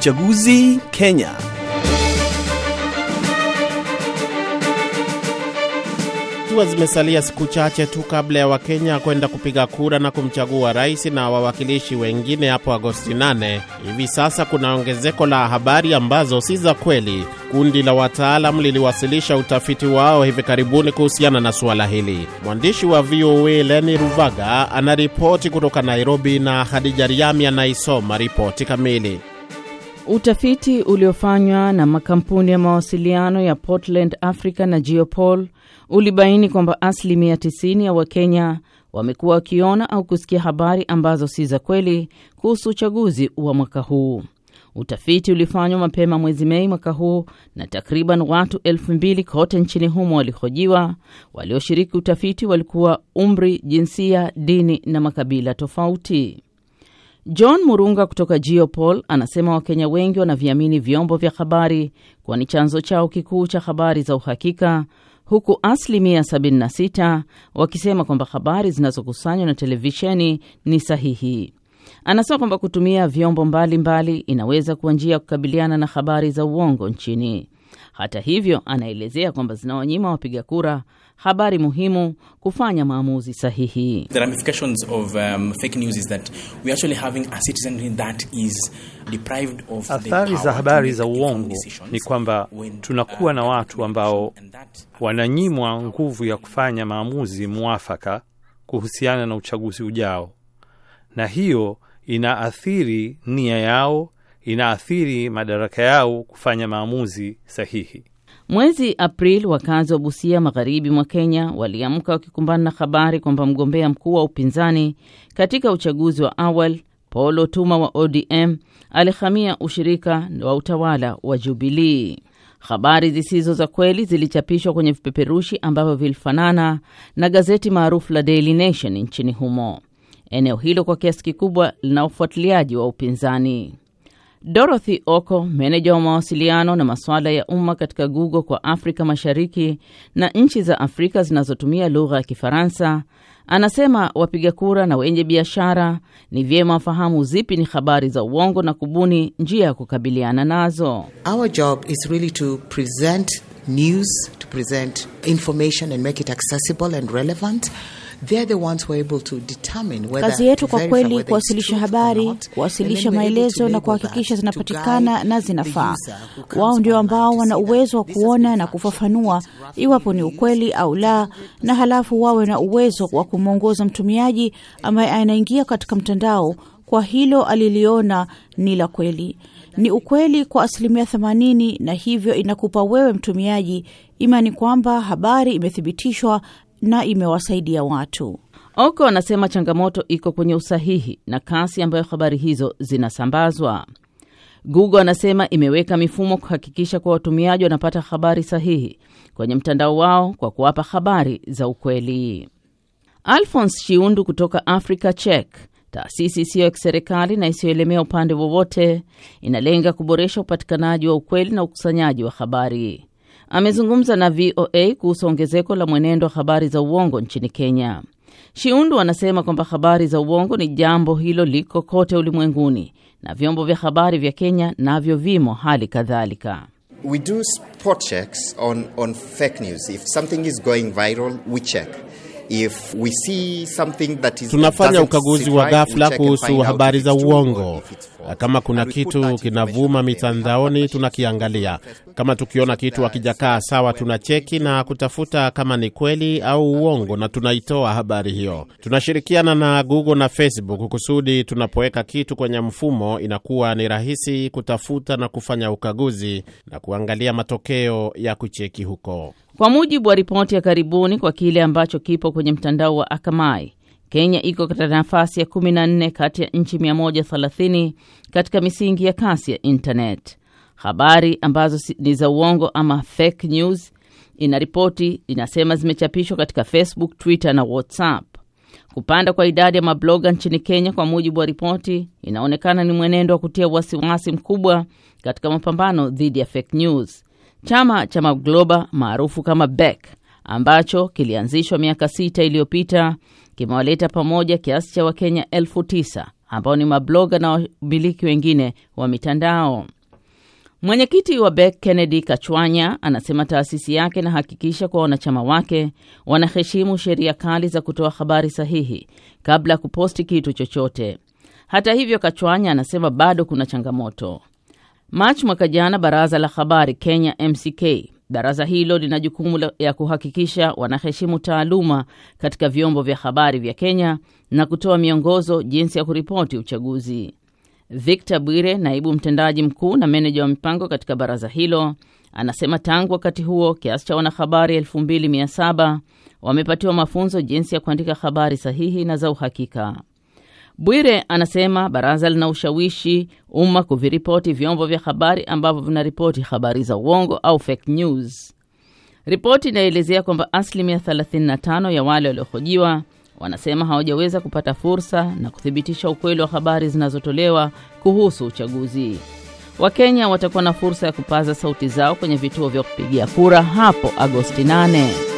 Uchaguzi Kenya. Ikiwa zimesalia siku chache tu kabla ya Wakenya kwenda kupiga kura na kumchagua rais na wawakilishi wengine hapo Agosti 8, hivi sasa kuna ongezeko la habari ambazo si za kweli. Kundi la wataalam liliwasilisha utafiti wao hivi karibuni kuhusiana na suala hili. Mwandishi wa VOA Leni Ruvaga anaripoti kutoka Nairobi na Hadija Riami anaisoma ripoti kamili. Utafiti uliofanywa na makampuni ya mawasiliano ya Portland Africa na Geopol ulibaini kwamba asilimia 90 ya Wakenya wamekuwa wakiona au kusikia habari ambazo si za kweli kuhusu uchaguzi wa mwaka huu. Utafiti ulifanywa mapema mwezi Mei mwaka huu na takriban watu elfu mbili kote nchini humo walihojiwa. Walioshiriki utafiti walikuwa umri, jinsia, dini na makabila tofauti. John Murunga kutoka Geopol anasema Wakenya wengi wanaviamini vyombo vya habari kuwa ni chanzo chao kikuu cha habari za uhakika, huku asilimia 76 wakisema kwamba habari zinazokusanywa na televisheni ni sahihi. Anasema kwamba kutumia vyombo mbalimbali mbali inaweza kuwa njia ya kukabiliana na habari za uongo nchini. Hata hivyo, anaelezea kwamba zinawanyima wapiga kura habari muhimu kufanya maamuzi sahihi. Athari za habari za uongo ni kwamba tunakuwa na watu ambao wananyimwa nguvu ya kufanya maamuzi mwafaka kuhusiana na uchaguzi ujao, na hiyo inaathiri nia yao, inaathiri madaraka yao kufanya maamuzi sahihi. Mwezi Aprili, wakazi wa Busia, magharibi mwa Kenya, waliamka wakikumbana na habari kwamba mgombea mkuu wa upinzani katika uchaguzi wa awali Paul Otuma wa ODM alihamia ushirika wa utawala wa Jubilii. Habari zisizo za kweli zilichapishwa kwenye vipeperushi ambavyo vilifanana na gazeti maarufu la Daily Nation nchini humo. Eneo hilo kwa kiasi kikubwa lina ufuatiliaji wa upinzani. Dorothy Oko, meneja wa mawasiliano na masuala ya umma katika Google kwa Afrika Mashariki na nchi za Afrika zinazotumia lugha ya Kifaransa, anasema wapiga kura na wenye biashara ni vyema wafahamu zipi ni habari za uongo na kubuni njia ya kukabiliana nazo. Our job is really to present news, to present information and make it accessible and relevant. Kazi yetu kwa kweli kuwasilisha habari, kuwasilisha maelezo na kuhakikisha zinapatikana na zinafaa. Wao ndio ambao wana uwezo wa kuona na kufafanua iwapo ni ukweli au la, na halafu wawe na uwezo wa kumwongoza mtumiaji ambaye anaingia katika mtandao kwa hilo aliliona ni la kweli, ni ukweli kwa asilimia themanini, na hivyo inakupa wewe mtumiaji imani kwamba habari imethibitishwa na imewasaidia watu. Oko anasema changamoto iko kwenye usahihi na kasi ambayo habari hizo zinasambazwa. Google anasema imeweka mifumo kuhakikisha kuwa watumiaji wanapata habari sahihi kwenye mtandao wao kwa kuwapa habari za ukweli. Alphonse Shiundu kutoka Africa Check, taasisi isiyo ya kiserikali na isiyoelemea upande wowote, inalenga kuboresha upatikanaji wa ukweli na ukusanyaji wa habari. Amezungumza na VOA kuhusu ongezeko la mwenendo wa habari za uongo nchini Kenya. Shiundu anasema kwamba habari za uongo ni jambo hilo liko kote ulimwenguni na vyombo vya habari vya Kenya navyo vimo hali kadhalika. We do spot checks on, on fake news. If something is going viral, we check. If we see something that is tunafanya ukaguzi wa ghafla kuhusu habari za uongo. Kama kuna kitu kinavuma mitandaoni, tunakiangalia. Kama tukiona kitu hakijakaa sawa, tunacheki na kutafuta kama ni kweli au uongo, na tunaitoa habari hiyo. Tunashirikiana na Google na Facebook kusudi tunapoweka kitu kwenye mfumo inakuwa ni rahisi kutafuta na kufanya ukaguzi na kuangalia matokeo ya kucheki huko. Kwa mujibu wa ripoti ya karibuni kwa kile ambacho kipo kwenye mtandao wa Akamai, Kenya iko katika nafasi ya 14 kati ya nchi 130 katika misingi ya kasi ya internet. Habari ambazo ni za uongo ama fake news, inaripoti inasema zimechapishwa katika Facebook, Twitter na WhatsApp. Kupanda kwa idadi ya mabloga nchini Kenya, kwa mujibu wa ripoti, inaonekana ni mwenendo wa kutia wasiwasi mkubwa katika mapambano dhidi ya fake news. Chama cha magloba maarufu kama BEK ambacho kilianzishwa miaka sita iliyopita kimewaleta pamoja kiasi cha Wakenya elfu tisa ambao ni mabloga na wamiliki wengine wa mitandao. Mwenyekiti wa BEC Kennedy Kachwanya anasema taasisi yake inahakikisha kuwa wanachama wake wanaheshimu sheria kali za kutoa habari sahihi kabla ya kuposti kitu chochote. Hata hivyo, Kachwanya anasema bado kuna changamoto. Machi mwaka jana, baraza la habari Kenya MCK, baraza hilo lina jukumu ya kuhakikisha wanaheshimu taaluma katika vyombo vya habari vya Kenya na kutoa miongozo jinsi ya kuripoti uchaguzi. Victor Bwire, naibu mtendaji mkuu na meneja wa mipango katika baraza hilo, anasema tangu wakati huo kiasi cha wanahabari 2700 wamepatiwa mafunzo jinsi ya kuandika habari sahihi na za uhakika. Bwire anasema baraza lina ushawishi umma kuviripoti vyombo vya habari ambavyo vinaripoti habari za uongo au fake news. Ripoti inaelezea kwamba asilimia 35 ya wale waliohojiwa wanasema hawajaweza kupata fursa na kuthibitisha ukweli wa habari zinazotolewa kuhusu uchaguzi. Wakenya watakuwa na fursa ya kupaza sauti zao kwenye vituo vya kupigia kura hapo Agosti 8.